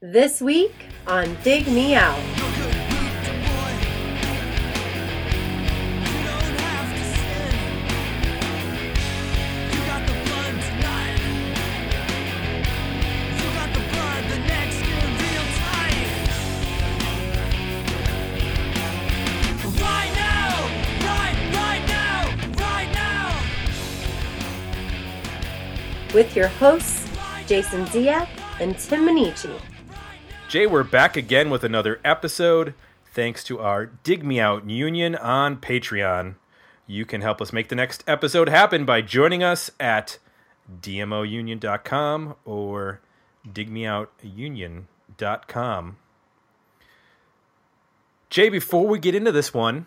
This week on Dig Me Out. With your hosts, Jason Zia and Tim Minichi. Jay, we're back again with another episode. Thanks to our Dig Me Out Union on Patreon. You can help us make the next episode happen by joining us at dmounion.com or digmeoutunion.com. Jay, before we get into this one,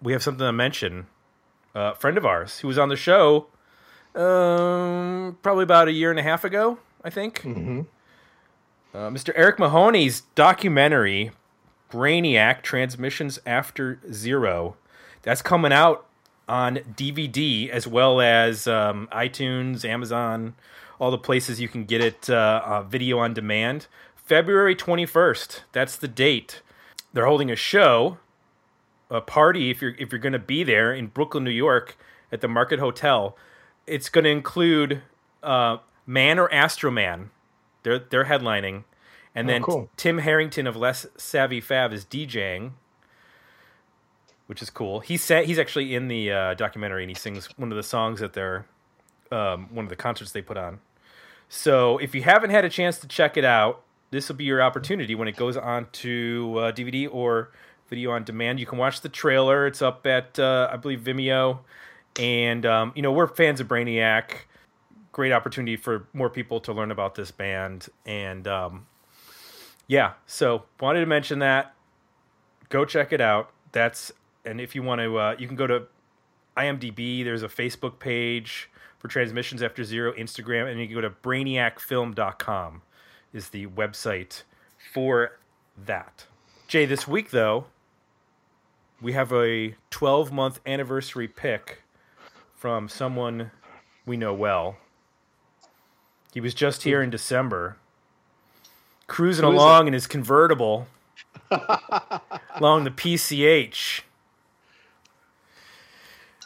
we have something to mention. A friend of ours who was on the show um, probably about a year and a half ago, I think. Mm-hmm. Uh, Mr. Eric Mahoney's documentary, Brainiac Transmissions After Zero, that's coming out on DVD as well as um, iTunes, Amazon, all the places you can get it uh, uh, video on demand. February 21st, that's the date. They're holding a show, a party if you're if you're going to be there in Brooklyn, New York at the Market Hotel. It's going to include uh, Man or Astroman. They're they're headlining, and Oh, then cool. Tim Harrington of Les Savy Fav is DJing, which is cool. He's sa- he's actually in the uh, documentary, and he sings one of the songs at their um, one of the concerts they put on. So if you haven't had a chance to check it out, this will be your opportunity when it goes on to uh, DVD or video on demand. You can watch the trailer. It's up at uh, I believe Vimeo, and um, you know we're fans of Brainiac. Great opportunity for more people to learn about this band, and um, yeah. So wanted to mention that. Go check it out. That's and if you want to, uh, you can go to IMDb. There's a Facebook page for Transmissions After Zero, Instagram, and you can go to brainiacfilm.com is the website for that. Jay, this week though, we have a 12 month anniversary pick from someone we know well. He was just here in December, cruising Who is along in his convertible along the PCH.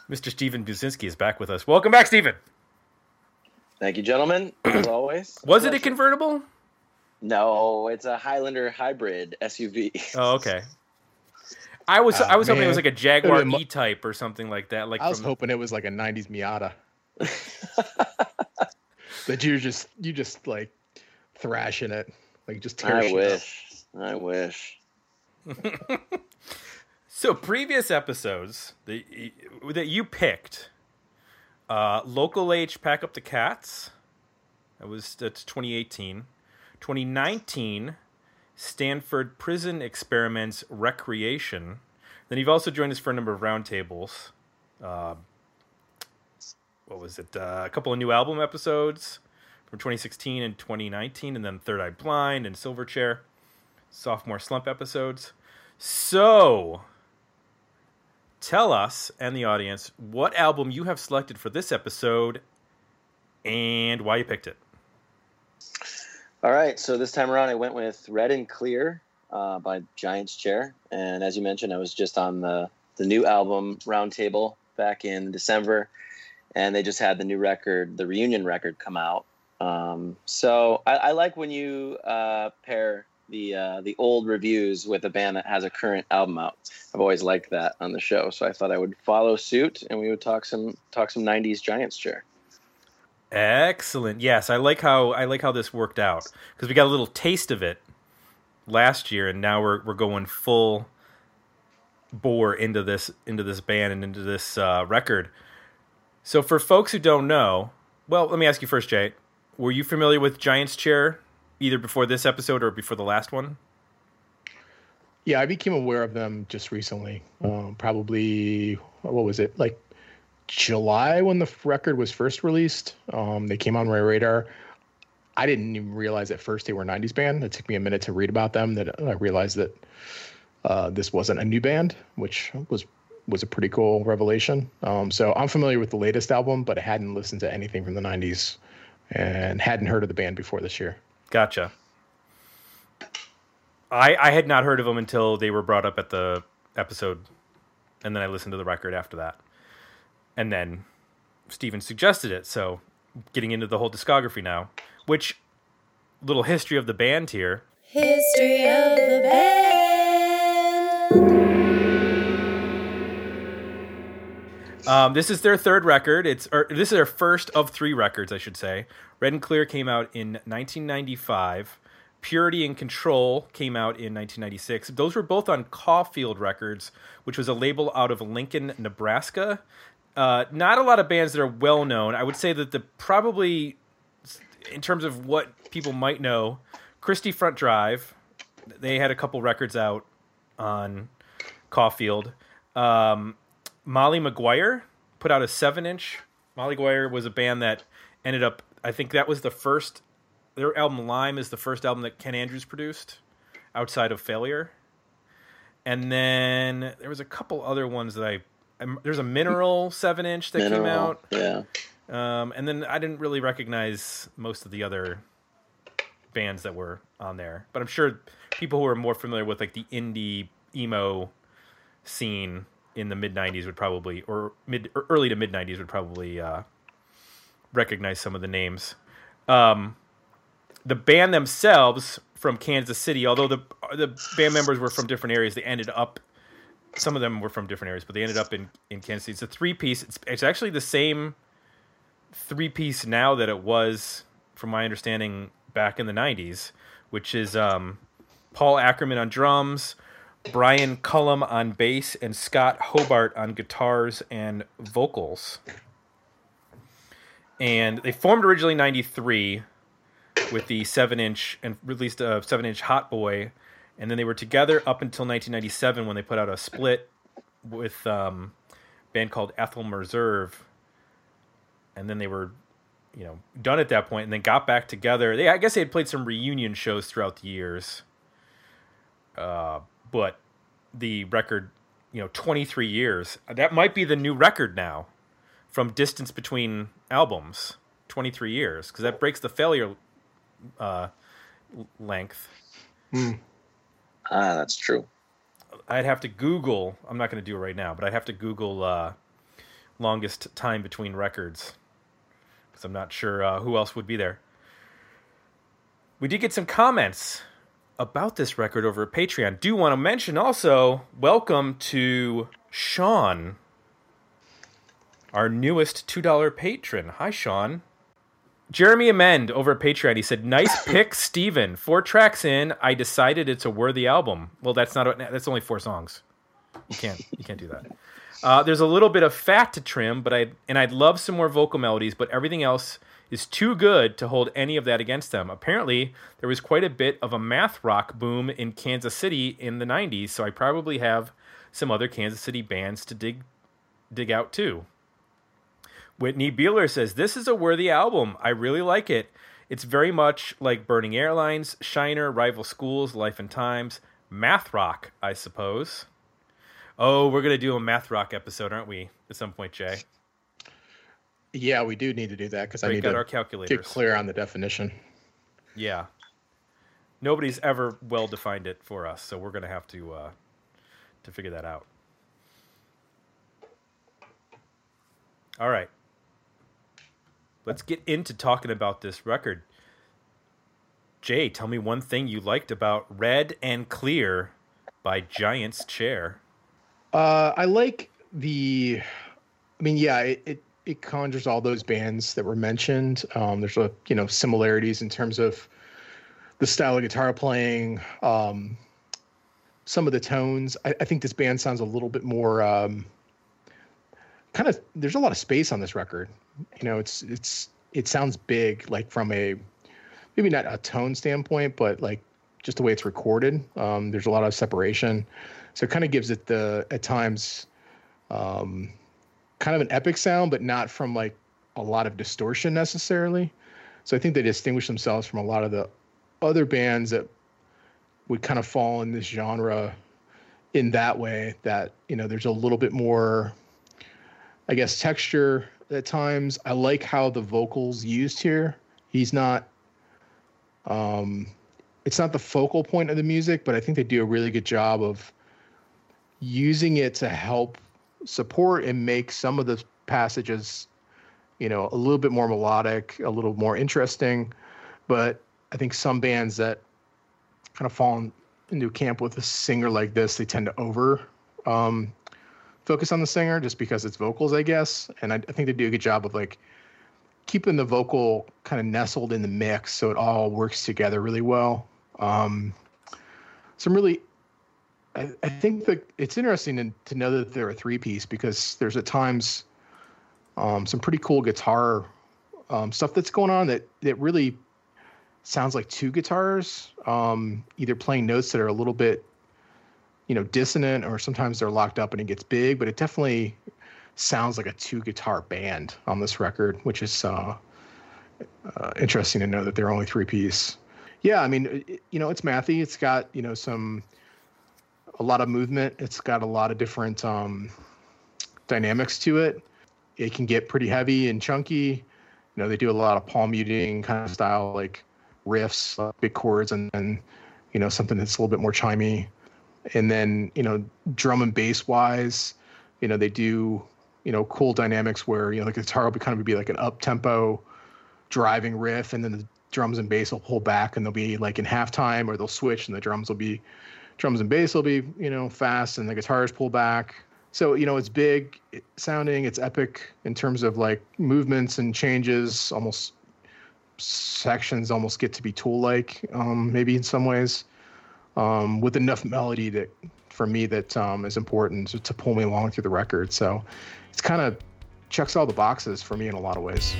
Mr. Steven Buzinski is back with us. Welcome back, Steven. Thank you, gentlemen. As always. Was it a convertible? No, it's a Highlander hybrid SUV. Oh, okay. I was Ah, I was hoping it was like a Jaguar Could've E Type or something like that. Like I was from, hoping it was like a '90s Miata that you're just you just like thrashing it, like just tear I shit up. wish. I wish. So previous episodes that y- that you picked, uh, local H pack up the cats. That was that's 2018. 2019, Stanford Prison Experiments Recreation. Then you've also joined us for a number of roundtables. Uh, what was it? Uh, a couple of new album episodes from 2016 and 2019, and then Third Eye Blind and Silverchair, sophomore slump episodes. So, tell us and the audience what album you have selected for this episode and why you picked it. All right, so this time around, I went with Red and Clear uh, by Giant's Chair, and as you mentioned, I was just on the the new album Roundtable back in December, and they just had the new record, the reunion record, come out. Um, so I, I like when you uh, pair the uh, the old reviews with a band that has a current album out. I've always liked that on the show, so I thought I would follow suit, and we would talk some talk some '90s Giants Chair. Excellent. Yes, I like how I like how this worked out because we got a little taste of it last year, and now we're we're going full bore into this into this band and into this uh, record. So for folks who don't know, well, let me ask you first, Jay. Were you familiar with Giants Chair either before this episode or before the last one? Yeah, I became aware of them just recently. Um, probably what was it like July when the record was first released? Um, they came on my radar. I didn't even realize at first they were a '90s band. It took me a minute to read about them that I realized that uh, this wasn't a new band, which was was a pretty cool revelation. Um, so I'm familiar with the latest album, but I hadn't listened to anything from the '90s and hadn't heard of the band before this year. Gotcha. I I had not heard of them until they were brought up at the episode, and then I listened to the record after that, and then Steven suggested it. So getting into the whole discography now, which little history of the band here. History of the band. Um, this is their third record. It's or this is their first of three records, I should say. Red and Clear came out in 1995. Purity and Control came out in 1996. Those were both on Caulfield Records, which was a label out of Lincoln, Nebraska. Uh, not a lot of bands that are well known. I would say that the probably, in terms of what people might know, Christie Front Drive. They had a couple records out on Caulfield. Um, Molly McGuire put out a seven inch. Molly McGuire was a band that ended up. I think that was the first. Their album Lime is the first album that Ken Andrews produced, outside of Failure. And then there was a couple other ones that I. I'm- There's a Mineral seven inch that came out. Yeah. Um, and then I didn't really recognize most of the other bands that were on there, but I'm sure people who are more familiar with like the indie emo scene in the mid '90s would probably, or mid or early to mid '90s would probably uh, recognize some of the names. Um, the band themselves from Kansas City, although the the band members were from different areas, they ended up. Some of them were from different areas, but they ended up in, in Kansas City. It's a three piece. It's, it's actually the same three piece now that it was, from my understanding, back in the '90s, which is um, Paul Ackerman on drums, Brian Cullum on bass, and Scott Hobart on guitars and vocals. And they formed originally '93 with the seven inch and released a seven inch Hot Boy, and then they were together up until 1997 when they put out a split with um, a band called Ethel Reserve and then they were you know done at that point and then got back together. They i guess they had played some reunion shows throughout the years. Uh, but the record you know 23 years that might be the new record now from distance between albums 23 years because that breaks the failure uh, l- length Ah, that's true. i'd have to google i'm not going to do it right now but i'd have to google uh, longest time between records because I'm not sure uh, who else would be there. We did get some comments about this record over at Patreon. Do want to mention also, welcome to Sean, our newest $2 patron. Hi, Sean. Jeremy Amend over at Patreon. He said, "Nice pick, Steven. Four tracks in, I decided it's a worthy album. Well, that's not. A, that's only four songs. You can't. You can't do that. Uh, there's a little bit of fat to trim, but I and I'd love some more vocal melodies, but everything else is too good to hold any of that against them. Apparently, there was quite a bit of a math rock boom in Kansas City in the '90s, so I probably have some other Kansas City bands to dig dig out too. Whitney Beeler says this is a worthy album. I really like it. It's very much like Burning Airlines, Shiner, Rival Schools, Life and Times, math rock, I suppose. Oh, we're gonna do a math rock episode, aren't we? At some point, Jay. Yeah, we do need to do that because I need to our calculators. get clear on the definition. Yeah. Nobody's ever well defined it for us, so we're gonna have to uh, to figure that out. All right. Let's get into talking about this record. Jay, tell me one thing you liked about Red and Clear by Giant's Chair. Uh, I like the. I mean, yeah, it, it it conjures all those bands that were mentioned. Um, there's a you know similarities in terms of the style of guitar playing, um, some of the tones. I, I think this band sounds a little bit more um, kind of. There's a lot of space on this record. You know, it's it's it sounds big, like from a maybe not a tone standpoint, but like just the way it's recorded. Um, there's a lot of separation, so it kind of gives it the at times um, kind of an epic sound, but not from like a lot of distortion necessarily. So I think they distinguish themselves from a lot of the other bands that would kind of fall in this genre in that way. That you know, there's a little bit more, I guess, texture at times. I like how the vocals used here. He's not um it's not the focal point of the music, but I think they do a really good job of using it to help support and make some of the passages, you know, a little bit more melodic, a little more interesting. But I think some bands that kind of fall into camp with a singer like this, they tend to over um, focus on the singer just because it's vocals, I guess. And I, I think they do a good job of like keeping the vocal kind of nestled in the mix so it all works together really well. Um, some really, I, I think that it's interesting to, know that they're a three piece because there's at times um, some pretty cool guitar um, stuff that's going on that that really sounds like two guitars, um, either playing notes that are a little bit, you know, dissonant, or sometimes they're locked up and it gets big. But it definitely sounds like a two guitar band on this record, which is uh, uh, interesting to know that they're only three piece. Yeah, I mean, it, you know, it's mathy. It's got you know some a lot of movement. It's got a lot of different um, dynamics to it. It can get pretty heavy and chunky. You know, they do a lot of palm muting kind of style, like riffs, uh, big chords, and then you know something that's a little bit more chimey. And then you know, drum and bass wise, you know, they do you know cool dynamics where you know the guitar will be kind of be like an up tempo driving riff, and then the drums and bass will pull back, and they'll be like in halftime, or they'll switch, and the drums will be drums and bass will be you know fast, and the guitars pull back. So you know it's big sounding, it's epic in terms of like movements and changes. Almost sections almost get to be tool like, um, maybe in some ways, um, with enough melody that for me that um, is important to, to pull me along through the record. So it's kind of checks all the boxes for me in a lot of ways.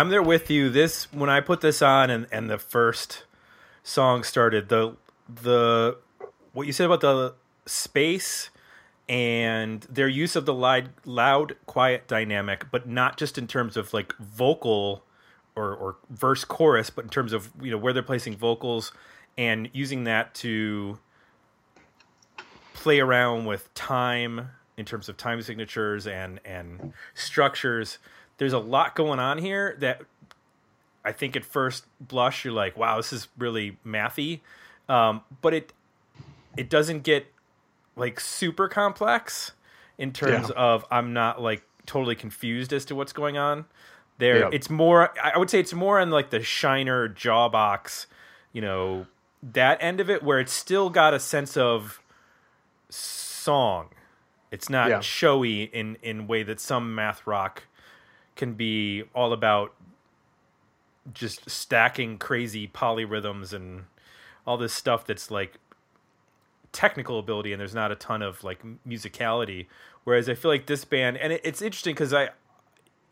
I'm there with you. This when I put this on and, and the first song started, the the what you said about the space and their use of the loud, loud quiet dynamic, but not just in terms of like vocal or, or verse chorus, but in terms of you know where they're placing vocals and using that to play around with time in terms of time signatures and and structures. There's a lot going on here that I think at first blush you're like, wow, this is really mathy, um, but it it doesn't get like super complex in terms Yeah. of I'm not like totally confused as to what's going on. There, Yeah. it's more. I would say it's more on like the Shiner Jawbox, you know, that end of it where it's still got a sense of song. It's not Yeah. showy in in way that some math rock can be all about just stacking crazy polyrhythms and all this stuff that's like technical ability and there's not a ton of like musicality. Whereas i feel like this band and it, it's interesting because i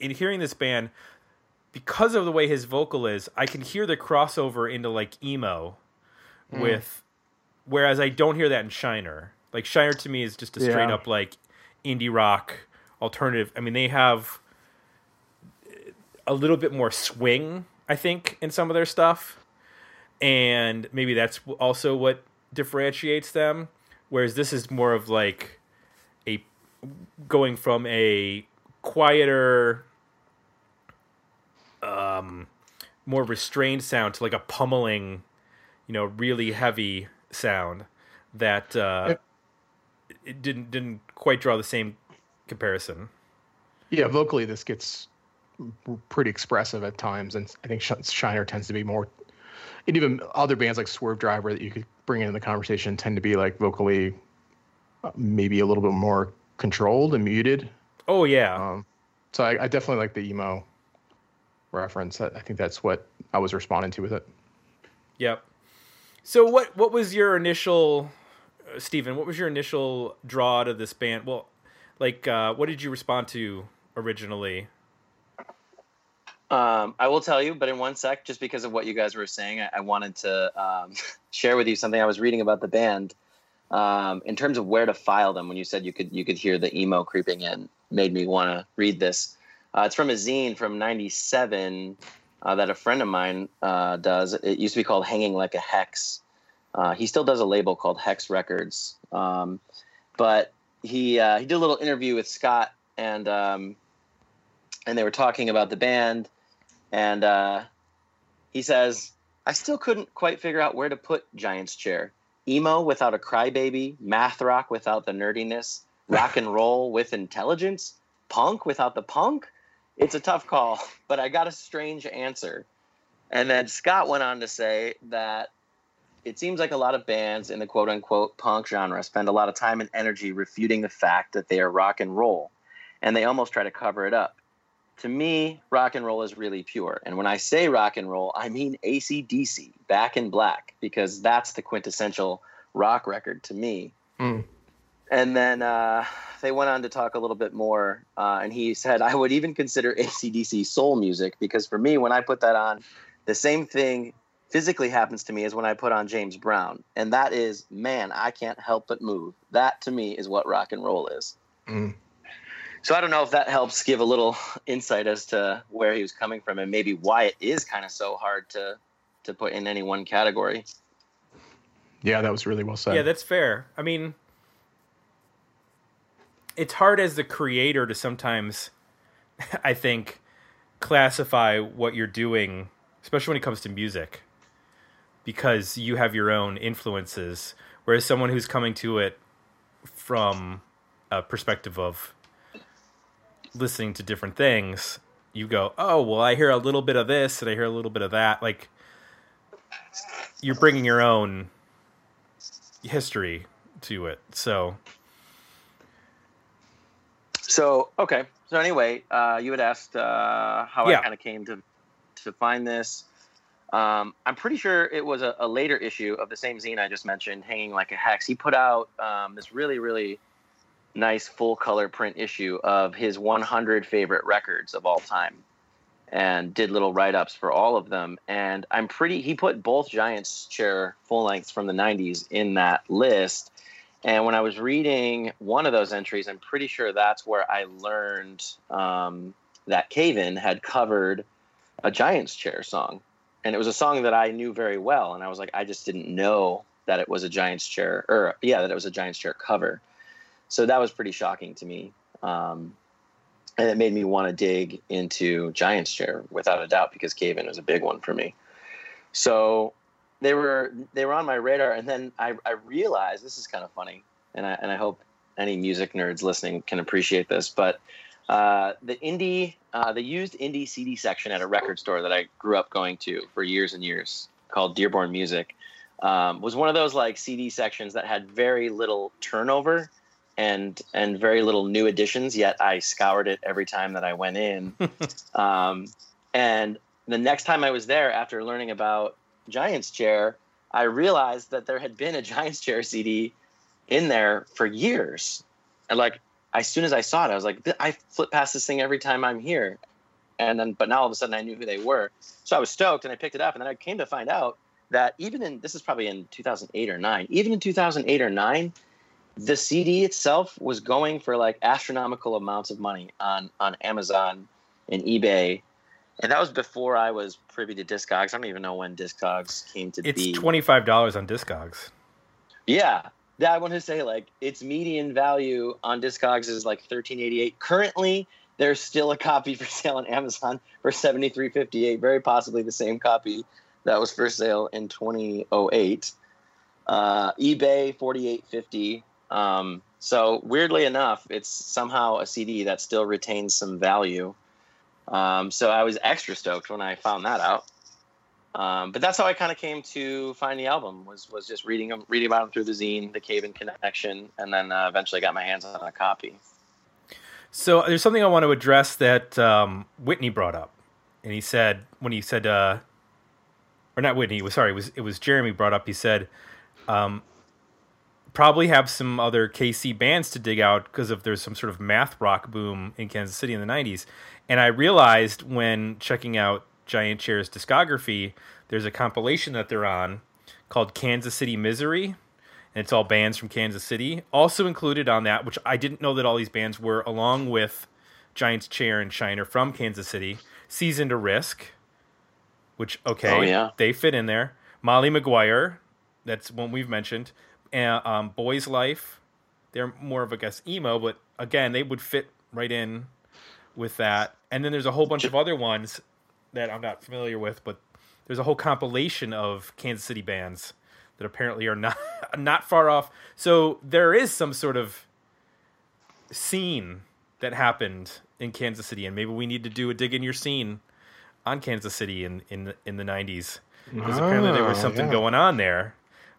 in hearing this band because of the way his vocal is i can hear the crossover into like emo mm. with whereas i don't hear that in shiner. Like shiner to me is just a straight Yeah. up like indie rock alternative. I mean they have a little bit more swing i think in some of their stuff. And maybe that's also what differentiates them. Whereas this is more of like a going from a quieter um more restrained sound to like a pummeling you know really heavy sound that uh it didn't didn't quite draw the same comparison. Yeah, vocally this gets pretty expressive at times, and I think Shiner tends to be more and even other bands like Swervedriver that you could bring into the conversation tend to be like vocally, uh, maybe a little bit more controlled and muted. Oh yeah. Um, so I, I definitely like the emo reference. I, I think that's what I was responding to with it. Yep. So what what was your initial uh, Stephen, what was your initial draw to this band? Well, like uh, what did you respond to originally? Um, I will tell you, but in one sec, just because of what you guys were saying, I, I wanted to um, share with you something I was reading about the band. Um, in terms of where to file them, when you said you could you could hear the emo creeping in, made me want to read this. Uh, it's from a zine from '97 uh, that a friend of mine uh, does. It used to be called Hanging Like a Hex. Uh, he still does a label called Hex Records, um, but he uh, he did a little interview with Scott and um, and they were talking about the band and uh, he says, I still couldn't quite figure out where to put Giant's Chair. Emo without a crybaby, math rock without the nerdiness, rock and roll with intelligence, punk without the punk. It's a tough call, but I got a strange answer. And then Scott went on to say that it seems like a lot of bands in the quote unquote punk genre spend a lot of time and energy refuting the fact that they are rock and roll, and they almost try to cover it up to me, rock and roll is really pure. And when I say rock and roll, I mean ACDC, Back in Black, because that's the quintessential rock record to me. Mm. And then uh, they went on to talk a little bit more. Uh, and he said, I would even consider ACDC soul music, because for me, when I put that on, the same thing physically happens to me as when I put on James Brown. And that is, man, I can't help but move. That to me is what rock and roll is. Mm. So I don't know if that helps give a little insight as to where he was coming from and maybe why it is kind of so hard to to put in any one category. Yeah, that was really well said. Yeah, that's fair. I mean, it's hard as the creator to sometimes, I think, classify what you're doing, especially when it comes to music, because you have your own influences. Whereas someone who's coming to it from a perspective of listening to different things, you go, oh, well, I hear a little bit of this and I hear a little bit of that. Like, you're bringing your own history to it. So, So okay. So anyway, uh, you had asked uh, how Yeah. I kind of came to to find this. Um, I'm pretty sure it was a, a later issue of the same zine I just mentioned, hanging like a hex. He put out um, this really really nice full color print issue of his 100 favorite records of all time, and did little write ups for all of them. And I'm pretty. He put both Giants Chair full lengths from the 90s in that list. And when I was reading one of those entries, I'm pretty sure that's where I learned um, that Cave In had covered a Giants Chair song. And it was a song that I knew very well. And I was like, I just didn't know that it was a Giants Chair, or yeah, that it was a Giants Chair cover. So that was pretty shocking to me. Um, and it made me want to dig into Giants Chair without a doubt because Cave In was a big one for me. So they were they were on my radar and then I, I realized this is kind of funny and I and I hope any music nerds listening can appreciate this but uh, the indie uh, the used indie CD section at a record store that I grew up going to for years and years called Dearborn Music um, was one of those like CD sections that had very little turnover and and very little new additions yet I scoured it every time that I went in um, and the next time I was there after learning about Giants Chair, I realized that there had been a Giants Chair CD in there for years. And like, as soon as I saw it, I was like, I flip past this thing every time I'm here. And then, but now all of a sudden I knew who they were. So I was stoked and I picked it up. And then I came to find out that even in, this is probably in 2008 or nine, even in 2008 or nine, the CD itself was going for like astronomical amounts of money on, on Amazon and eBay and that was before I was privy to Discogs. I don't even know when Discogs came to be. it's $25 on Discogs. Yeah, yeah. I want to say like its median value on Discogs is like thirteen eighty eight. Currently, there's still a copy for sale on Amazon for seventy three fifty eight. Very possibly the same copy that was for sale in twenty oh eight. Uh, eBay forty eight fifty. Um, so weirdly enough, it's somehow a CD that still retains some value. Um, so I was extra stoked when I found that out. Um, but that's how I kind of came to find the album was was just reading them, reading about them through the zine, the Cave In Connection, and then uh, eventually got my hands on a copy. So there's something I want to address that um, Whitney brought up, and he said when he said, uh, or not Whitney, sorry, it was it was Jeremy brought up. He said, um, probably have some other KC bands to dig out because if there's some sort of math rock boom in Kansas City in the '90s, and I realized when checking out Giant Chair's discography, there's a compilation that they're on called Kansas City Misery and it's all bands from Kansas City. Also included on that, which I didn't know that all these bands were, along with Giant's Chair and Shiner from Kansas City. Season to Risk, which okay, Oh, yeah. they fit in there. Molly McGuire, that's one we've mentioned. And, um, Boys Life, they're more of I guess emo, but again, they would fit right in with that. And then there's a whole bunch of other ones that I'm not familiar with, but there's a whole compilation of Kansas City bands that apparently are not not far off. So there is some sort of scene that happened in Kansas City, and maybe we need to do a dig in your scene on Kansas City in in the, in the '90s because apparently there was Ah, something yeah. going on there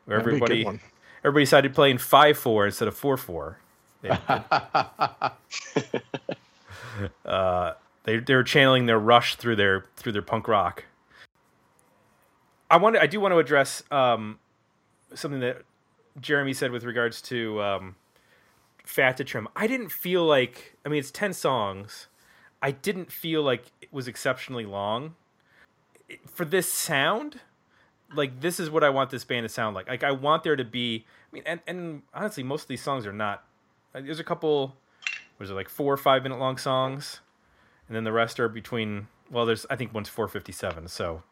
where That'd a everybody. Everybody decided playing five four instead of four four. They, uh, they they were channeling their rush through their through their punk rock. I want I do want to address um, something that Jeremy said with regards to um, Fat to Trim. I didn't feel like I mean it's ten songs. I didn't feel like it was exceptionally long for this sound. Like this is what I want this band to sound like. Like I want there to be. I mean, and, and honestly, most of these songs are not. There's a couple. Was it like four or five minute long songs, and then the rest are between. Well, there's I think one's four fifty seven. So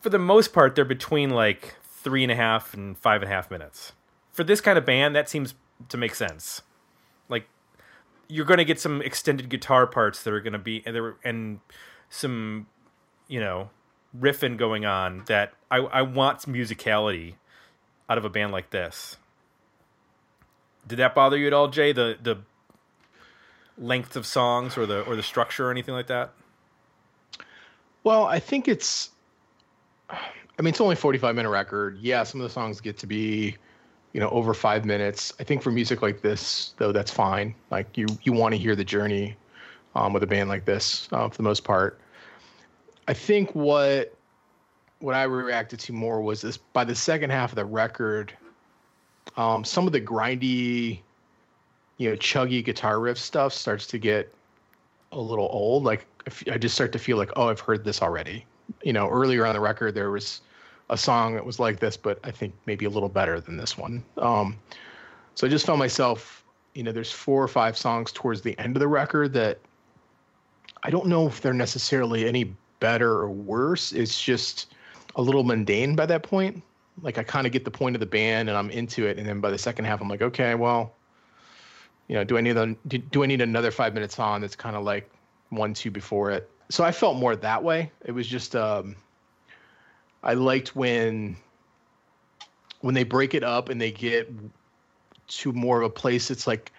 for the most part, they're between like three and a half and five and a half minutes. For this kind of band, that seems to make sense. Like you're going to get some extended guitar parts that are going to be and there and some you know riffing going on that I, I want musicality out of a band like this. Did that bother you at all, Jay? The the length of songs or the or the structure or anything like that? Well, I think it's. I mean, it's only 45 minute record. Yeah, some of the songs get to be, you know, over five minutes. I think for music like this, though, that's fine. Like you, you want to hear the journey um, with a band like this uh, for the most part. I think what what I reacted to more was this by the second half of the record, um, some of the grindy, you know, chuggy guitar riff stuff starts to get a little old. Like I just start to feel like, oh, I've heard this already. You know, earlier on the record there was a song that was like this, but I think maybe a little better than this one. Um, so I just found myself, you know, there's four or five songs towards the end of the record that I don't know if they're necessarily any better or worse. It's just a little mundane by that point. Like I kind of get the point of the band and I'm into it, and then by the second half, I'm like, okay, well, you know, do I need do, do I need another five minutes on that's kind of like one two before it? So I felt more that way. It was just um, I liked when when they break it up and they get to more of a place that's like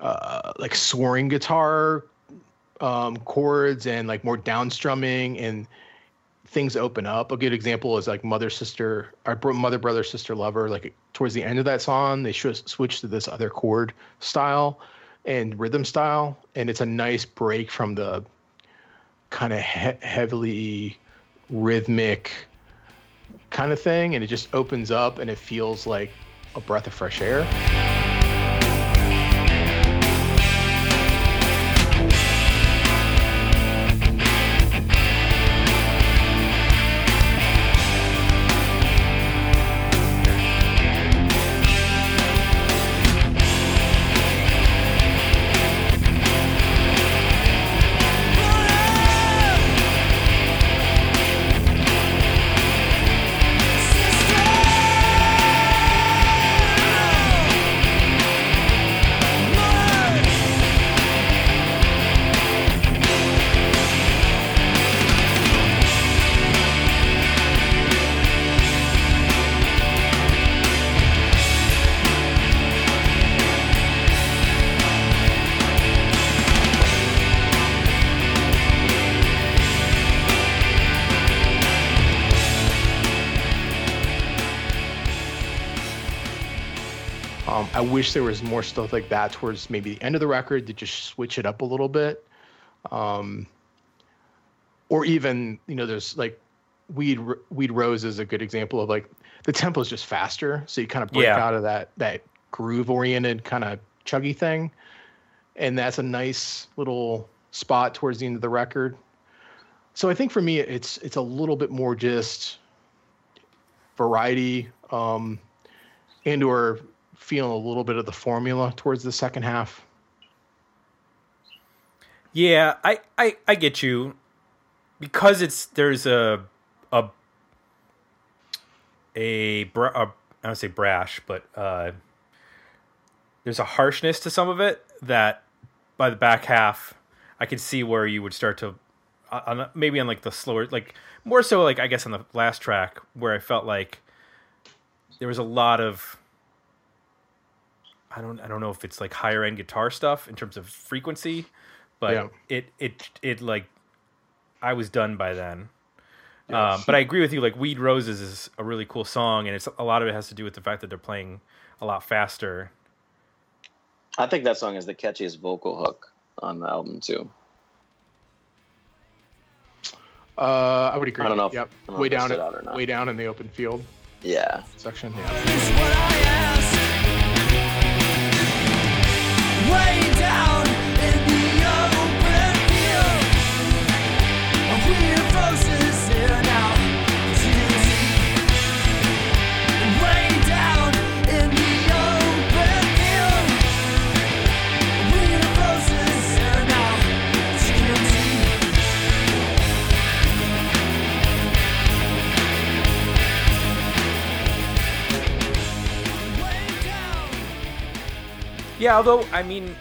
uh, like soaring guitar um, chords and like more down strumming and things open up. A good example is like Mother Sister, our Mother Brother Sister Lover. Like towards the end of that song, they switch to this other chord style and rhythm style, and it's a nice break from the kind of he- heavily rhythmic kind of thing, and it just opens up and it feels like a breath of fresh air. I wish there was more stuff like that towards maybe the end of the record to just switch it up a little bit. Um, or even, you know, there's like Weed Weed Rose is a good example of like the tempo is just faster, so you kind of break Yeah. out of that that groove oriented kind of chuggy thing, and that's a nice little spot towards the end of the record. So I think for me, it's it's a little bit more just variety, um, and or feeling a little bit of the formula towards the second half. Yeah, I, I, I get you because it's there's a a a, bra- a I don't say brash, but uh, there's a harshness to some of it that by the back half I could see where you would start to uh, on, maybe on like the slower like more so like I guess on the last track where I felt like there was a lot of I don't I don't know if it's like higher end guitar stuff in terms of frequency, but Yeah. it it it like I was done by then. Yeah. Um, but I agree with you. Like "Weed Roses" is a really cool song, and it's a lot of it has to do with the fact that they're playing a lot faster. I think that song is the catchiest vocal hook on the album too. Uh, I would agree. I don't know if- yep. I don't know way if it down, stood out or not. way down in the open field Yeah. section. Yeah. Yeah, although I mean,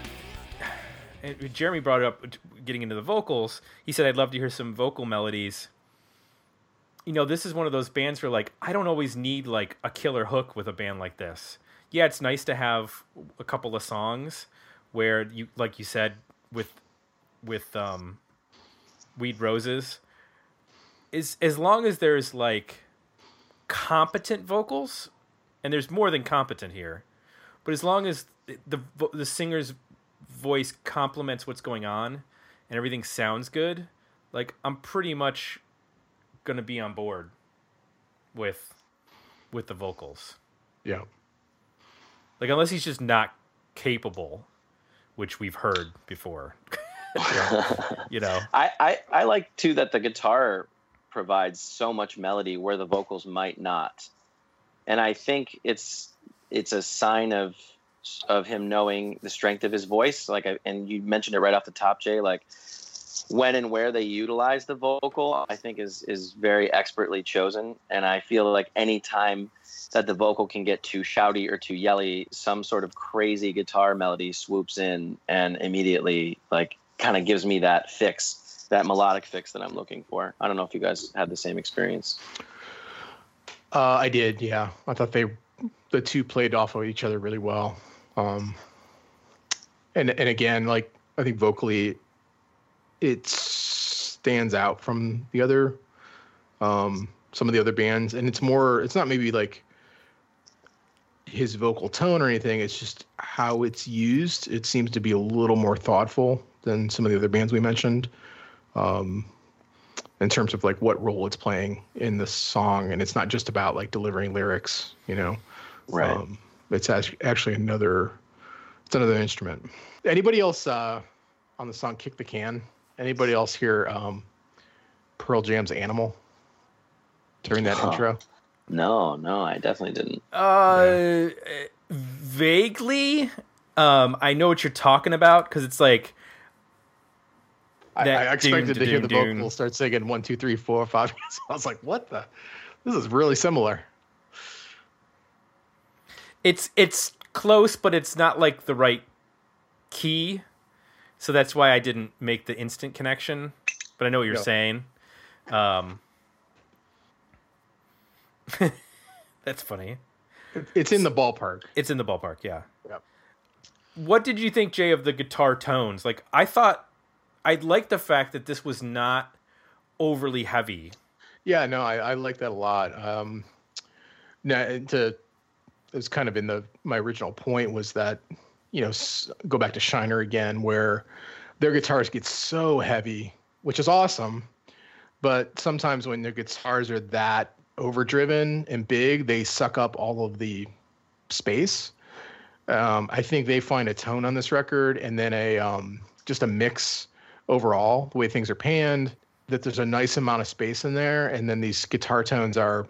Jeremy brought up getting into the vocals. He said, "I'd love to hear some vocal melodies." You know, this is one of those bands where like I don't always need like a killer hook with a band like this. Yeah, it's nice to have a couple of songs where you, like you said, with with um, Weed Roses, is as long as there's like competent vocals, and there's more than competent here. But as long as the the singer's voice complements what's going on and everything sounds good, like I'm pretty much gonna be on board with with the vocals. Yeah. Like unless he's just not capable, which we've heard before. you know. I, I, I like too that the guitar provides so much melody where the vocals might not, and I think it's it's a sign of of him knowing the strength of his voice. Like, I, and you mentioned it right off the top, Jay. Like when and where they utilize the vocal, I think is is very expertly chosen, and I feel like any time that the vocal can get too shouty or too yelly, some sort of crazy guitar melody swoops in and immediately like kind of gives me that fix, that melodic fix that I'm looking for. I don't know if you guys had the same experience. Uh, I did. Yeah. I thought they, the two played off of each other really well. Um, and and again, like I think vocally, it stands out from the other, um, some of the other bands, and it's more. It's not maybe like his vocal tone or anything. It's just how it's used. It seems to be a little more thoughtful than some of the other bands we mentioned. Um, in terms of like what role it's playing in the song, and it's not just about like delivering lyrics, you know. Um, it's actually another. It's another instrument. Anybody else uh, on the song "Kick the Can"? Anybody else hear um, Pearl Jam's "Animal" during that Huh. intro? no, no, I definitely didn't. Uh, vaguely. Um, I know what you're talking about because it's like I, That I expected dune, to hear the dune, dune. vocals start singing one, two, three, four, five. I was like, "What the? This is really similar." It's it's close, but it's not like the right key. So that's why I didn't make the instant connection. But I know what you're Yeah. saying. Um, that's funny. It's in the ballpark. It's in the ballpark, yeah. Yep. What did you think, Jay, of the guitar tones? Like, I thought I liked the fact that this was not overly heavy. Yeah, no, I, I like that a lot. Um, now, and to is kind of in the my original point was that you know go back to Shiner again where their guitars get so heavy, which is awesome, but sometimes when their guitars are that overdriven and big, they suck up all of the space. Um, I think they find a tone on this record and then a um, just a mix overall, the way things are panned, that there's a nice amount of space in there, and then these guitar tones are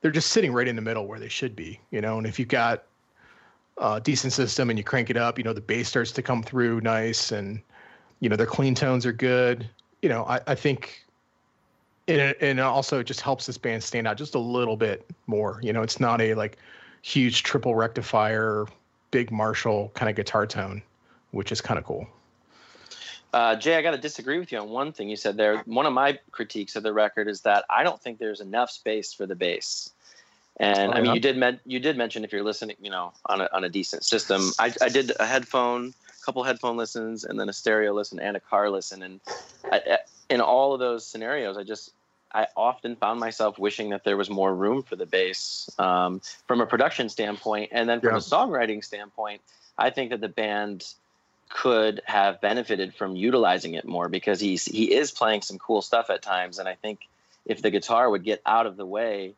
they're just sitting right in the middle where they should be, you know. And if you've got a decent system and you crank it up, you know, the bass starts to come through nice, and you know their clean tones are good. You know, I, I think, and and also it just helps this band stand out just a little bit more. You know, it's not a like huge triple rectifier, big Marshall kind of guitar tone, which is kind of cool. Uh, Jay, I got to disagree with you on one thing you said there. One of my critiques of the record is that I don't think there's enough space for the bass. And Oh, I mean, yeah? you did men- you did mention if you're listening, you know, on a on a decent system. I, I did a headphone, a couple headphone listens, and then a stereo listen and a car listen. And I, in all of those scenarios, I just I often found myself wishing that there was more room for the bass um, from a production standpoint, and then from Yeah. a songwriting standpoint. I think that the band could have benefited from utilizing it more because he's he is playing some cool stuff at times and I think if the guitar would get out of the way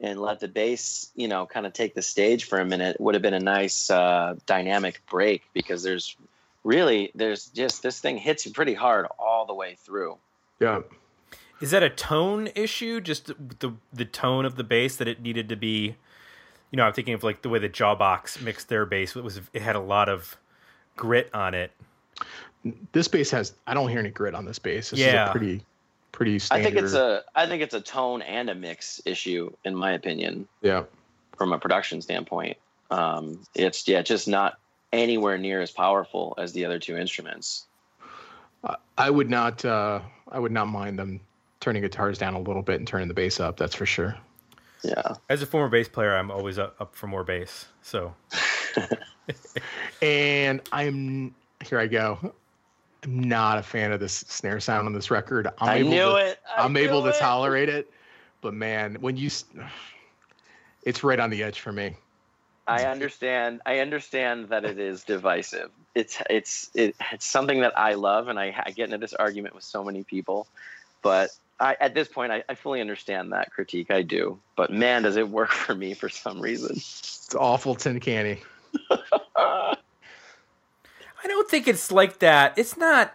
and let the bass you know kind of take the stage for a minute it would have been a nice uh, dynamic break because there's really there's just this thing hits you pretty hard all the way through Yeah. Is that a tone issue? Just the, the the tone of the bass that it needed to be. You know, I'm thinking of like the way the Jawbox mixed their bass. It was it had a lot of grit on it. This bass has I don't hear any grit on this bass. This is Yeah. a pretty pretty I think it's a I think it's a tone and a mix issue in my opinion yeah. from a production standpoint um, it's yeah just not anywhere near as powerful as the other two instruments I- I would not uh I would not mind them turning guitars down a little bit and turning the bass up, that's for sure. yeah As a former bass player, I'm always up, up for more bass. So And I'm here I go. I'm not a fan of this snare sound on this record. I'm i able knew to, it I I'm able to it. tolerate it, but man, when you it's right on the edge for me. I understand. I understand that it is divisive. It's it's it, it's something that I love, and I, I get into this argument with so many people. But I, at this point, I, I fully understand that critique. I do. But man, does it work for me for some reason. It's awful tin canny. I don't think it's like that. It's not.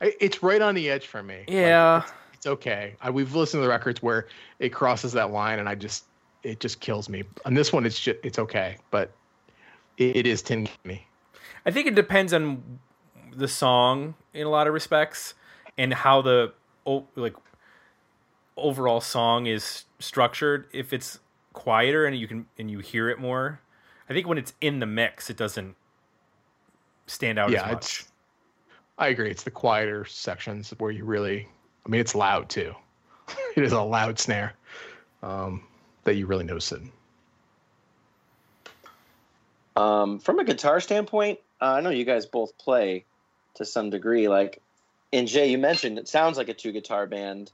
It's right on the edge for me. Like, Yeah. it's okay. I, we've listened to the records where it crosses that line, and I just it just kills me. On this one, it's just it's okay, but it, it is tin canny. I think it depends on the song in a lot of respects and how the like overall song is structured. If it's quieter and you can and you hear it more, I think when it's in the mix, it doesn't stand out yeah, as much. it's. I agree. It's the quieter sections where you really. I mean, it's loud too. it is a loud snare um, that you really notice it. Um, from a guitar standpoint, uh, I know you guys both play to some degree. Like, and Jay, you mentioned it sounds like a two guitar band,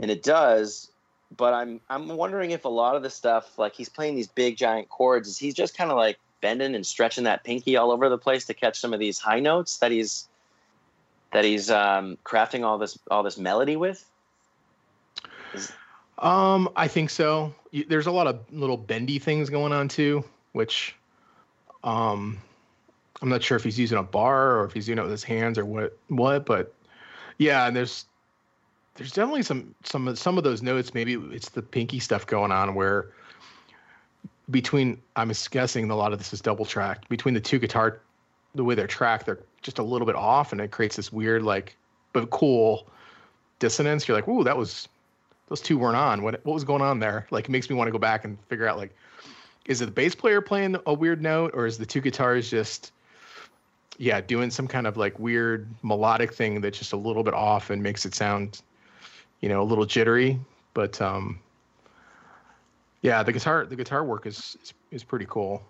and it does. But I'm I'm wondering if a lot of the stuff, like he's playing these big giant chords, is he's just kind of like bending and stretching that pinky all over the place to catch some of these high notes that he's that he's um, crafting all this all this melody with. Um, I think so. There's a lot of little bendy things going on too, which, um, I'm not sure if he's using a bar or if he's doing it with his hands or what. What, but yeah, and there's there's definitely some some of some of those notes. Maybe it's the pinky stuff going on where between I'm guessing a lot of this is double tracked between the two guitar, the way they're tracked, they're just a little bit off, and it creates this weird like but cool dissonance. You're like, ooh, that was those two weren't on. What what was going on there? Like it makes me want to go back and figure out like is it the bass player playing a weird note or is the two guitars just yeah, doing some kind of like weird melodic thing that's just a little bit off and makes it sound you know, a little jittery, but um yeah, the guitar the guitar work is is, is pretty cool.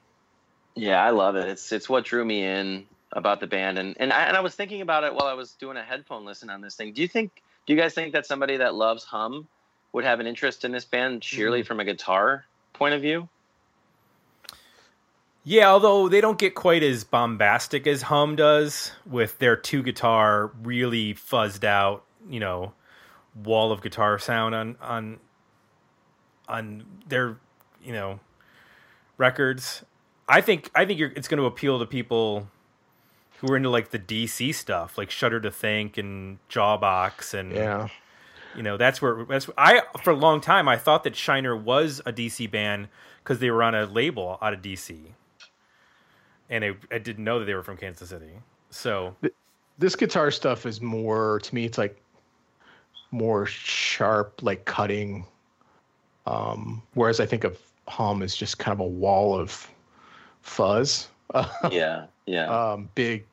Yeah, I love it. It's it's what drew me in about the band, and and I, and I was thinking about it while I was doing a headphone listen on this thing. Do you think? Do you guys think that somebody that loves hum would have an interest in this band, sheerly from a guitar point of view? Yeah, although they don't get quite as bombastic as Hum does with their two guitar really fuzzed out, you know, wall of guitar sound on on on their, you know, records. I think I think you're, it's going to appeal to people who are into like the DC stuff, like Shudder to Think and Jawbox and Yeah. you know that's where that's I for a long time I thought that Shiner was a DC band because they were on a label out of DC, and I, I didn't know that they were from Kansas City. So This guitar stuff is more to me. It's like more sharp, like cutting. Um, whereas I think of hum as just kind of a wall of fuzz. Yeah, yeah. um, big,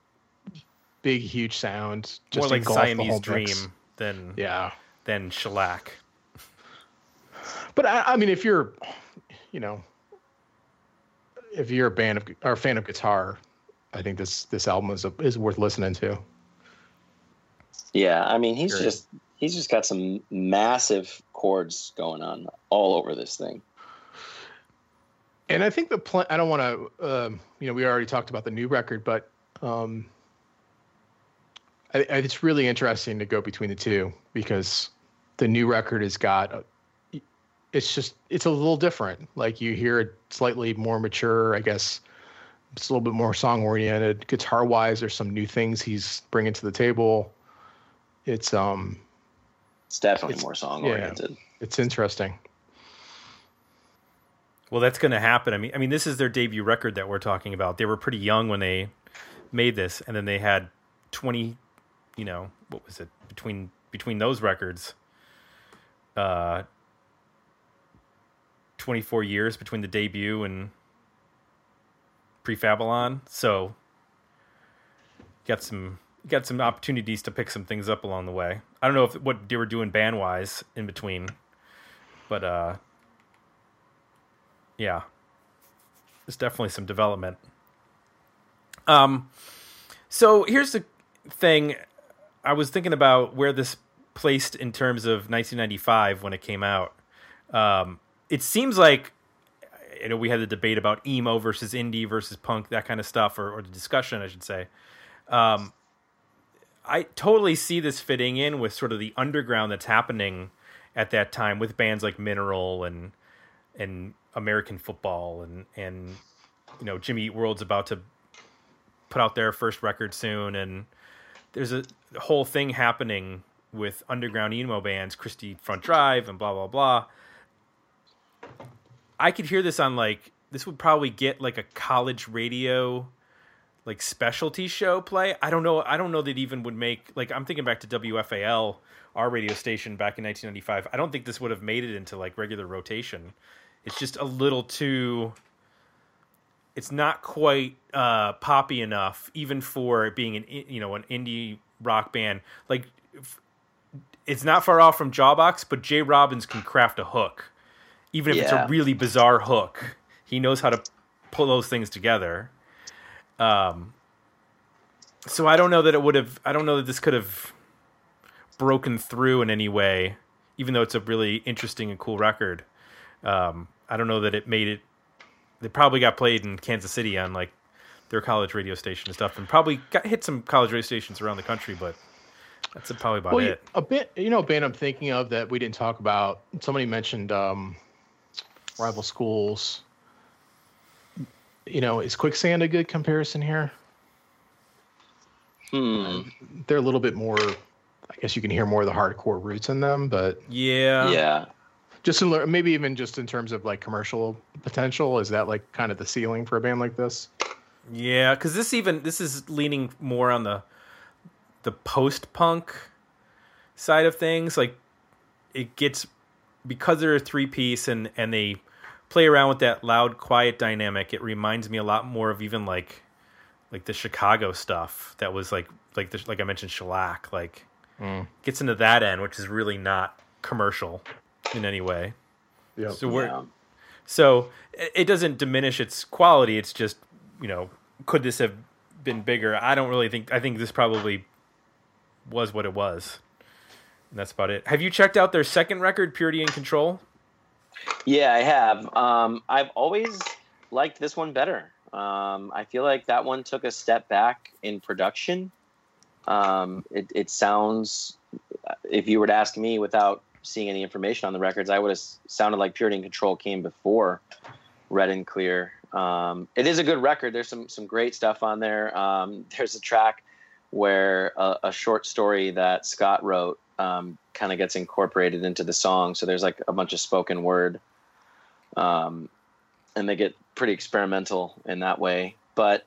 big, huge sound. Just more like engulf Siamese Dream mix. than Yeah, than Shellac. but I, I mean, if you're, you know, if you're a band of or a fan of guitar, I think this this album is a, is worth listening to. yeah, I mean, he's Great. just he's just got some massive chords going on all over this thing. And I think the plan. I don't want to. Um, you know, we already talked about the new record, but um, I, I, it's really interesting to go between the two because the new record has got. A, it's just it's a little different. Like you hear it slightly more mature. I guess it's a little bit more song oriented. Guitar wise, there's some new things he's bringing to the table. It's um, It's definitely It's- more song yeah. oriented. it's interesting. Well, that's going to happen. I mean, I mean, this is their debut record that we're talking about. They were pretty young when they made this, and then they had twenty. You know, what was it between between those records? Uh, twenty four years between the debut and pre-Babylon. So, got some got some opportunities to pick some things up along the way. I don't know if what they were doing band wise in between, but uh, yeah, there's definitely some development. Um, so here's the thing: I was thinking about where this placed in terms of 1995 when it came out. Um, it seems like you know we had the debate about emo versus indie versus punk, that kind of stuff, or, or the discussion, I should say. Um, I totally see this fitting in with sort of the underground that's happening at that time with bands like Mineral and and American football and and you know Jimmy Eat World's about to put out their first record soon and there's a whole thing happening with underground emo bands, Christie Front Drive and blah blah blah. I could hear this on like this would probably get like a college radio like specialty show play. I don't know. I don't know that even would make like I'm thinking back to WFAL, our radio station back in 1995. I don't think this would have made it into like regular rotation. It's just a little too. It's not quite uh, poppy enough, even for it being an you know an indie rock band. Like it's not far off from Jawbox, but J. Robbins can craft a hook, even if it's a really bizarre hook. He knows how to pull those things together. Um, so I don't know that it would have. I don't know that this could have broken through in any way, even though it's a really interesting and cool record. Um, I don't know that it made it. They probably got played in Kansas City on like their college radio station and stuff, and probably got hit some college radio stations around the country. But that's probably about Well, it. a bit, you know, a band I'm thinking of that we didn't talk about. Somebody mentioned um, rival schools. You know, is Quicksand a good comparison here? Hmm. They're a little bit more. I guess you can hear more of the hardcore roots in them, but Yeah. Yeah. just in lear- maybe even just in terms of like commercial potential, is that like kind of the ceiling for a band like this? Yeah, because this even this is leaning more on the the post punk side of things. Like it gets because they're a three piece and and they play around with that loud quiet dynamic. It reminds me a lot more of even like like the Chicago stuff that was like like the, like I mentioned shellac. Like mm. gets into that end, which is really not commercial in any way. Yeah. So we're Yeah. so it it doesn't diminish its quality. It's just you know, could this have been bigger? I don't really think. I think this probably was what it was. And that's about it. Have you checked out their second record, Purity and Control? Yeah, I have. Um, I've always liked this one better. Um, I feel like that one took a step back in production. Um, it, it sounds, if you were to ask me without seeing any information on the records, I would have sounded like Purity and Control came before Red and Clear. Um, it is a good record. There's some some great stuff on there. Um, there's a track where a, a short story that Scott wrote um, kind of gets incorporated into the song. So there's like a bunch of spoken word, um, and they get pretty experimental in that way. But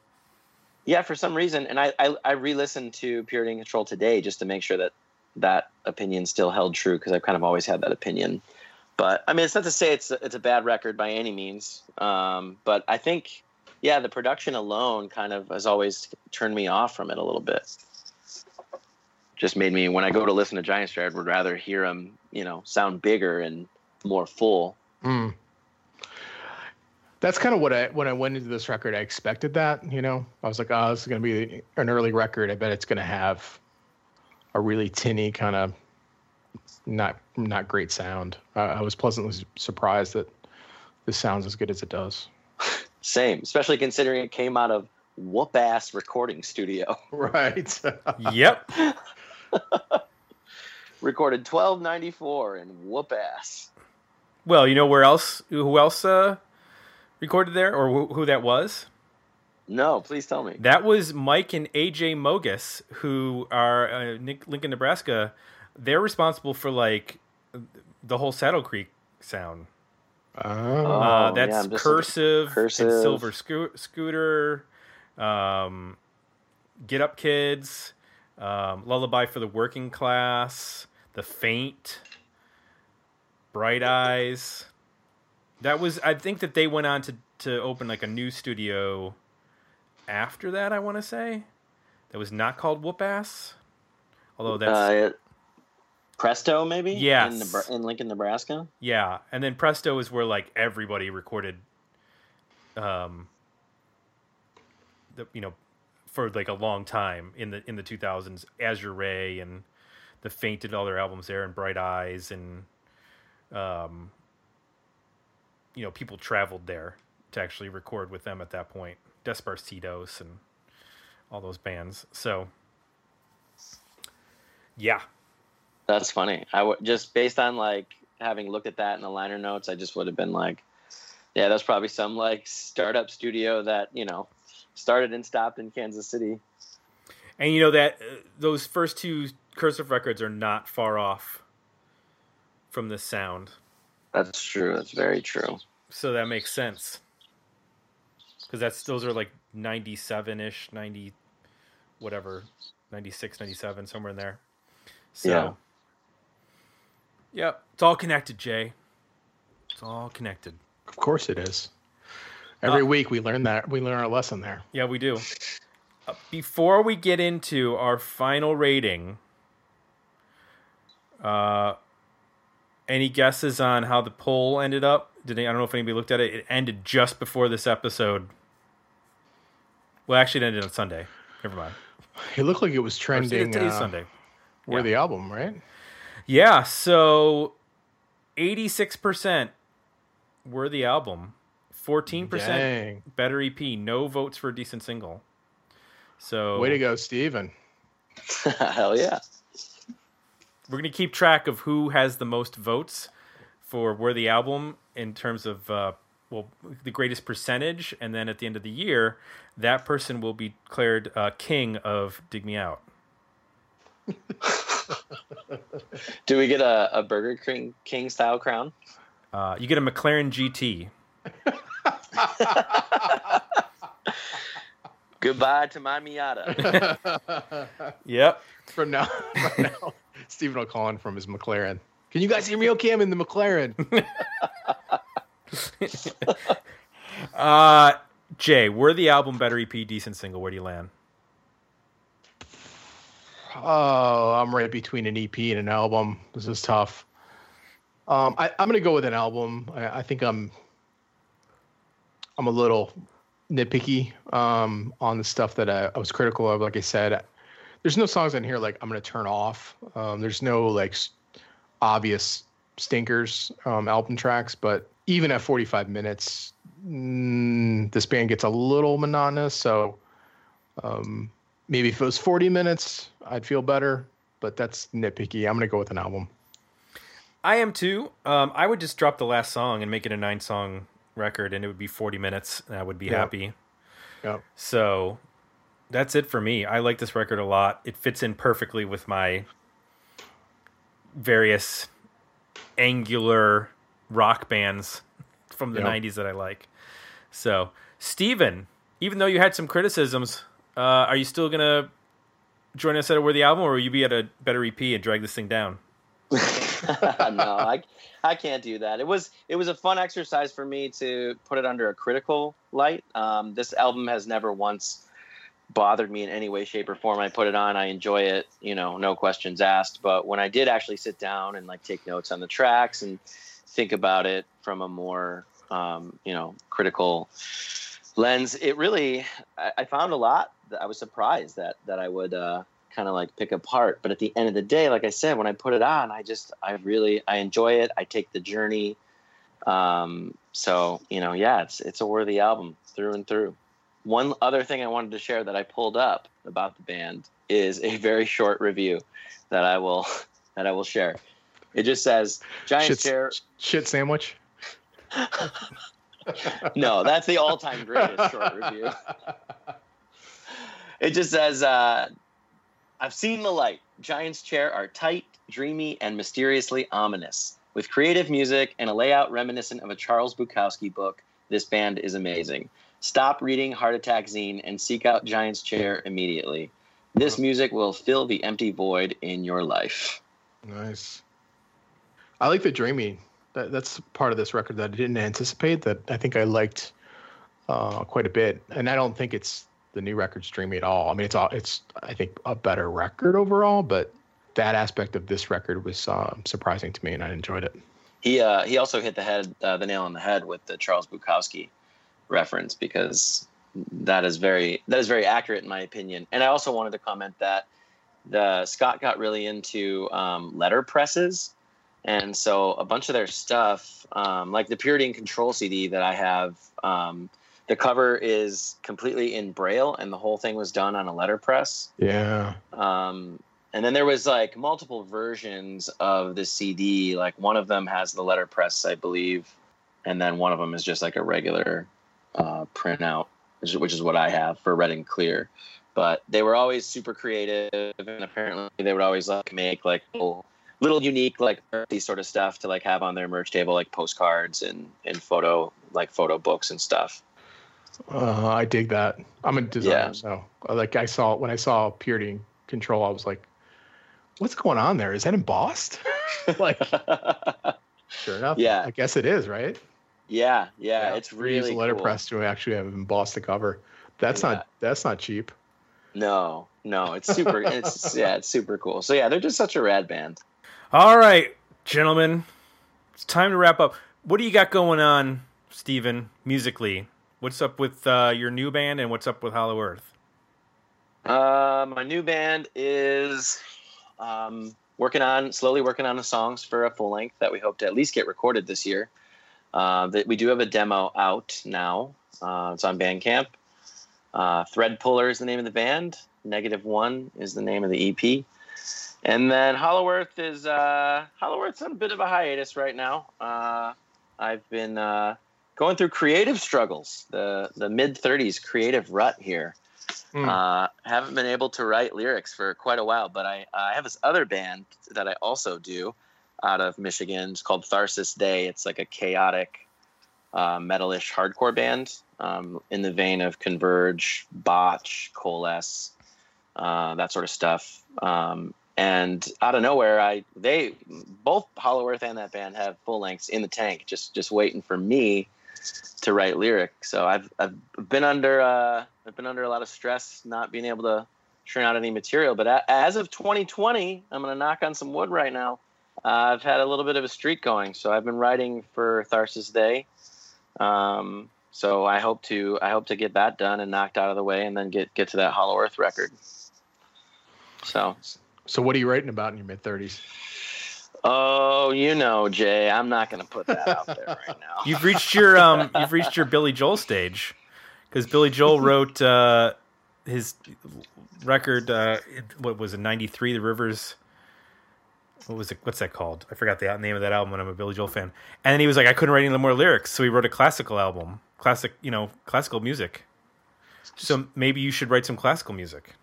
yeah, for some reason, and I I, I re-listened to Purity and Control today just to make sure that that opinion still held true because I've kind of always had that opinion. But I mean, it's not to say it's a, it's a bad record by any means. Um, but I think, yeah, the production alone kind of has always turned me off from it a little bit. Just made me when I go to listen to Giant Stride, would rather hear them, you know, sound bigger and more full. Mm. That's kind of what I when I went into this record. I expected that. You know, I was like, oh, this is going to be an early record. I bet it's going to have a really tinny kind of not not great sound. I was pleasantly surprised that this sounds as good as it does. Same, especially considering it came out of whoop ass recording studio. Right. Yep. Recorded 1294 and whoop ass. Well, you know where else? Who else uh, recorded there, or who, who that was? No, please tell me. That was Mike and AJ Mogis, who are uh, Nick, Lincoln, Nebraska. They're responsible for like the whole Saddle Creek sound. Oh. Uh, Oh, that's yeah, cursive, Cursive. and Silver Scoo- Scooter, um, Get Up Kids, um, Lullaby for the Working Class, The Faint, Bright Eyes. That was, I think that they went on to, to open like a new studio after that, I want to say. That was not called Whoop Ass. Although that's. Uh, Presto, maybe? Yeah. In, Nebra- in Lincoln, Nebraska? Yeah, and then Presto is where like everybody recorded, um, the you know, for like a long time in the in the two thousands. Azure Ray and the Faint did all their albums there, and Bright Eyes, and um, you know, people traveled there to actually record with them at that point. Desaparecidos and all those bands. So, yeah, That's funny. I would just based on like having looked at that in the liner notes, I just would have been like, yeah, that's probably some like startup studio that you know started and stopped in Kansas City. And you know that uh, those first two cursive records are not far off from the sound, That's true. That's very true. so that makes sense. Because that's those are like ninety seven ish, ninety, whatever, 96, 97, somewhere in there. So, Yeah. Yep, it's all connected, Jay. It's all connected. Of course it is. Every Uh, week we learn that we learn our lesson there. Yeah, we do. Uh, before we get into our final rating, uh, any guesses on how the poll ended up? Did they, I don't know if anybody looked at it. It ended just before this episode. Well, actually, it ended on Sunday. Never mind. It looked like it was trending. Today's uh, Sunday. Where yeah. the album, right? Yeah, so eighty-six percent were the album. Fourteen percent Dang. better EP. No votes for a decent single. So Way to go, Steven. Hell yeah. we're gonna keep track of who has the most votes for where the album in terms of uh, well the greatest percentage, and then at the end of the year, that person will be declared uh, king of Dig Me Out. Do we get a, a Burger King, King style crown? Uh, you get a McLaren GT. Goodbye to my Miata. Yep. from now, from now, Stephen will call in from his McLaren. Can you guys hear me okay? I'm in the McLaren. Uh, Jay, were the album better EP, decent single? Where do you land? Oh, I'm right between an EP and an album. This is tough. Um, I, I'm gonna go with an album. I, I think I'm I'm a little nitpicky um, on the stuff that I, I was critical of. Like I said, there's no songs on here like I'm gonna turn off. Um, there's no like obvious stinkers um, album tracks, but even at 45 minutes, mm, this band gets a little monotonous. So um, maybe if it was 40 minutes, I'd feel better. But that's nitpicky. I'm gonna go with an album. I am too. Um, I would just drop the last song and make it a nine song record, and it would be 40 minutes, and I would be Yeah. happy. Yeah. So that's it for me. I like this record a lot. It fits in perfectly with my various angular rock bands from the Yeah. 90s that I like. So, Steven, even though you had some criticisms, uh, are you still to join us at a worthy album, or will you be at a better EP and drag this thing down? no, I I can't do that. It was it was a fun exercise for me to put it under a critical light. Um, this album has never once bothered me in any way, shape, or form. I put it on, I enjoy it, you know, no questions asked. But when I did actually sit down and like take notes on the tracks and think about it from a more um, you know critical lens, it really I, I found a lot. That I was surprised that that I would. Uh, kind of like pick apart. But at the end of the day like i said when i put it on i just i really i enjoy it. I take the journey. Um so you know yeah it's it's a worthy album through and through. One other thing i wanted to share that i pulled up about the band is a very short review that i will that i will share. It just says giant Shit, chair shit sandwich. no that's the all-time greatest short review it just says uh, i've seen the light giant's chair are tight dreamy and mysteriously ominous with creative music and a layout reminiscent of a charles bukowski book this band is amazing stop reading heart attack zine and seek out giant's chair immediately this music will fill the empty void in your life Nice. I like the dreamy. That, that's part of this record that I didn't anticipate. That I think I liked uh, quite a bit, and I don't think it's the new record streaming at all. I mean, it's all it's I think a better record overall, but that aspect of this record was um, surprising to me, and I enjoyed it. he uh, he also hit the head uh, the nail on the head with the Charles Bukowski reference because that is very that is very accurate in my opinion. And I also wanted to comment that the Scott got really into um, letter presses, and so a bunch of their stuff, um, like the Purity and Control CD that I have, um, the cover is completely in Braille, and the whole thing was done on a letterpress Yeah, um, and then there was like multiple versions of the CD. Like one of them has the letterpress, I believe, and then one of them is just like a regular uh, printout, which is, which is what I have for Red and Clear. But they were always super creative, and apparently they would always like make like little, little unique like these sort of stuff to like have on their merch table, like postcards and and photo like photo books and stuff. Uh, I dig that. I'm a designer, Yeah. so uh, like I saw when I saw Purity and Control, I was like, "What's going on there? Is that embossed?" like, sure enough, Yeah. I guess it is, right? yeah, yeah, it's We use really a letterpress cool. to actually have embossed the cover. That's Yeah. not that's not cheap. No, no, it's super. it's yeah, it's super cool. So yeah, they're just such a rad band. All right, gentlemen, it's time to wrap up. What do you got going on, Steven, musically? What's up with uh, your new band and what's up with Hollow Earth? Uh, my new band is um, working on slowly working on the songs for a full length that we hope to at least get recorded this year. Uh, that we do have a demo out now. Uh, it's on Bandcamp. Uh, Thread Puller is the name of the band. Negative One is the name of the EP. And then Hollow Earth is uh, Hollow Earth's on a bit of a hiatus right now. Uh, I've been uh, going through creative struggles, the the mid thirties creative rut here. Hmm. Uh, haven't been able to write lyrics for quite a while, but I, I have this other band that I also do out of Michigan. It's called Tharsis Day. It's like a chaotic, uh, metalish hardcore band um, in the vein of Converge, Botch, Coalesce, uh, that sort of stuff. Um, and out of nowhere, I they both Hollow Earth and that band have full lengths in the tank, just just waiting for me to write lyrics. So I've I've been under uh, I've been under a lot of stress not being able to churn out any material. But a, as of 2020, I'm gonna knock on some wood right now. Uh, I've had a little bit of a streak going, so I've been writing for Tharsis Day. Um, so I hope to I hope to get that done and knocked out of the way, and then get get to that Hollow Earth record. So So what are you writing about in your mid thirties? Oh, you know, Jay, I'm not going to put that out there right now. You've reached your um, you've reached your Billy Joel stage, because Billy Joel wrote uh, his record. Uh, what was it? '93, The Rivers. What was it? What's that called? I forgot the name of that album. When I'm a Billy Joel fan, and then he was like, I couldn't write any more lyrics, so he wrote a classical album, classic, you know, classical music. So maybe you should write some classical music.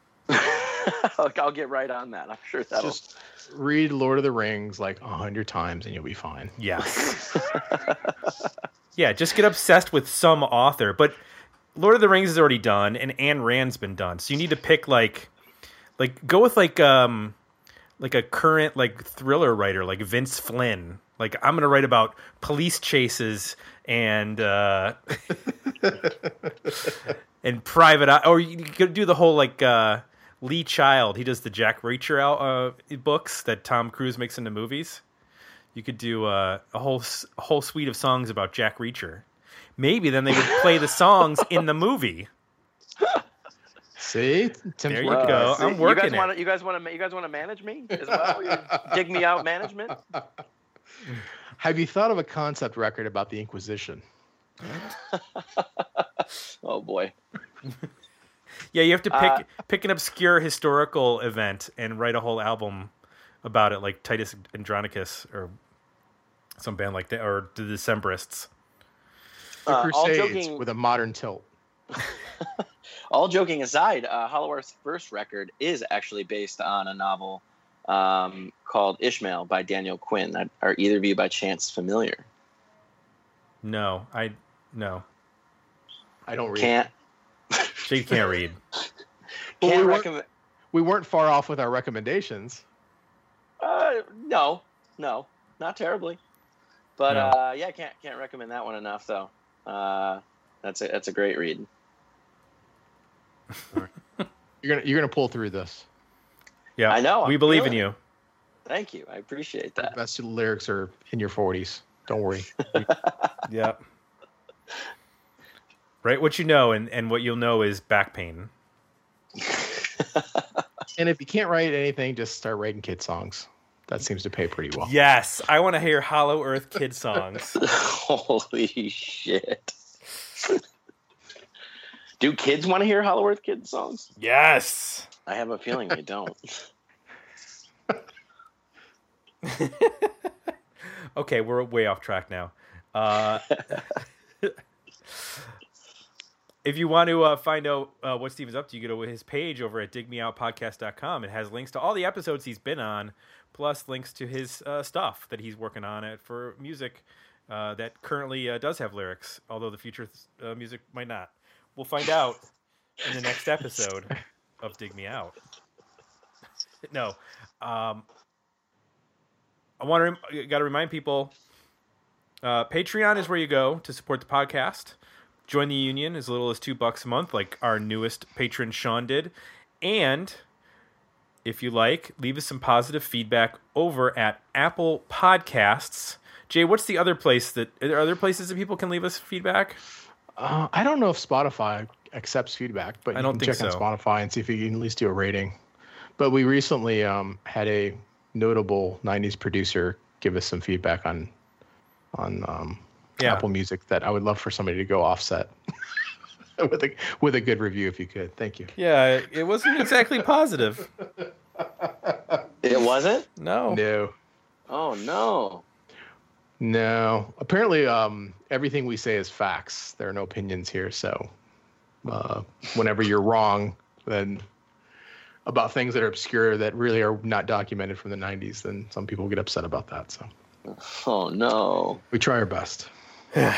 Look, I'll get right on that. I'm sure that'll. Just read Lord of the Rings like a hundred times and you'll be fine. Yes. yeah, just get obsessed with some author. But Lord of the Rings is already done, and Ayn Rand's been done. So you need to pick like, like go with like um, like a current like thriller writer like Vince Flynn. Like I'm gonna write about police chases and uh, and private eye, or you could do the whole like uh, Lee Child. He does the Jack Reacher out uh, books that Tom Cruise makes into movies. You could do uh, a whole s- a whole suite of songs about Jack Reacher. Maybe then they would play the songs in the movie. See, Tim's There you working. go. see, I'm working You guys it. want to? You guys want to? You guys want to manage me as well? You dig me out management. Have you thought of a concept record about the Inquisition? Oh boy. Yeah, you have to pick Uh, pick an obscure historical event and write a whole album about it, like Titus Andronicus or some band like that, or the Decemberists. The Uh, all Crusades joking- with a modern tilt. All joking aside, uh, Hollow Earth's first record is actually based on a novel um, called Ishmael by Daniel Quinn. Are- Are either of you by chance familiar? No, I no. I don't read. Can't. Jake can't read. Can't we, weren't, we weren't far off with our recommendations. Uh, no, no, not terribly. But No. uh, yeah, can't can't recommend that one enough though. Uh, that's a that's a great read. You're gonna you're gonna pull through this. Yeah, I know, We I'm believe in feeling you. Thank you, I appreciate The that. best lyrics are in your 40s. Don't worry. Yeah. Right, what you know, and, and what you'll know is back pain. and if you can't write anything, just start writing kid songs. That seems to pay pretty well. Yes, I want to hear Hollow Earth kid songs. Holy shit! Do kids want to hear Hollow Earth Kid songs? yes. I have a feeling they don't. Okay, we're way off track now. Uh, if you want to uh, find out uh, what Steven's up to, you go to his page over at digmeoutpodcast.com. It has links to all the episodes he's been on, plus links to his uh, stuff that he's working on it for music uh, that currently uh, does have lyrics, although the future uh, music might not. We'll find out in the next episode of Dig Me Out. No, um, I want to rem- got to remind people. Patreon is where you go to support the podcast. Join the union as little as two bucks a month, like our newest patron Sean did, and if you like, leave us some positive feedback over at Apple Podcasts. Jay, what's the other place that are there other places that people can leave us feedback? Uh, I don't know if Spotify accepts feedback, but I you don't check so. on Spotify and see if you can at least do a rating. But we recently um, had a notable '90s producer give us some feedback on on um, Yeah. Apple Music that I would love for somebody to go offset with a with a good review if you could. Thank you. Yeah, it wasn't exactly positive. It wasn't. No. No, Oh no. no. Apparently, um, everything we say is facts. There are no opinions here. So, uh, whenever you're wrong, then about things that are obscure that really are not documented from the 90s, then some people get upset about that. So Oh no. we try our best.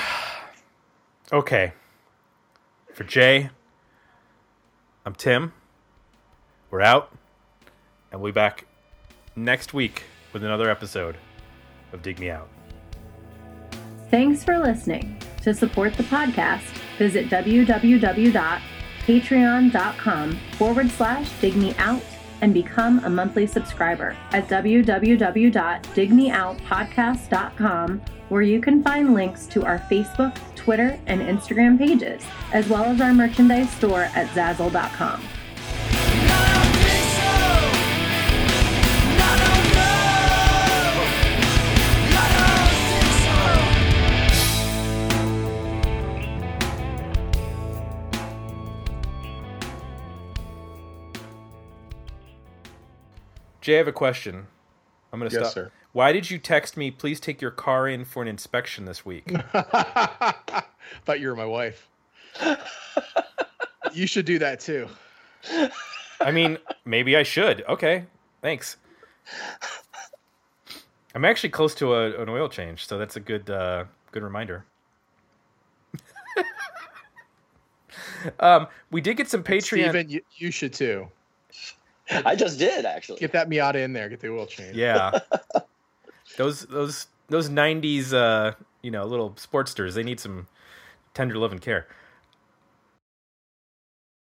Okay. For Jay, I'm Tim. We're out. And we'll be back next week with another episode of Dig Me Out. Thanks for listening. To support the podcast, visit www.patreon.com forward slash dig me out and become a monthly subscriber at www.digmeoutpodcast.com where you can find links to our Facebook, Twitter, and Instagram pages, as well as our merchandise store at Zazzle.com. Jay, I have a question. I'm gonna Yes, stop. sir. Why did you text me? Please take your car in for an inspection this week. Thought you were my wife. you should do that too. I mean, maybe I should. Okay, thanks. I'm actually close to a, an oil change, so that's a good uh, good reminder. um, we did get some Patreon. Steven, you, you should too. I just did actually. Get that Miata in there. Get the oil change. Yeah, those those those '90s, uh, you know, little sportsters. They need some tender love and care.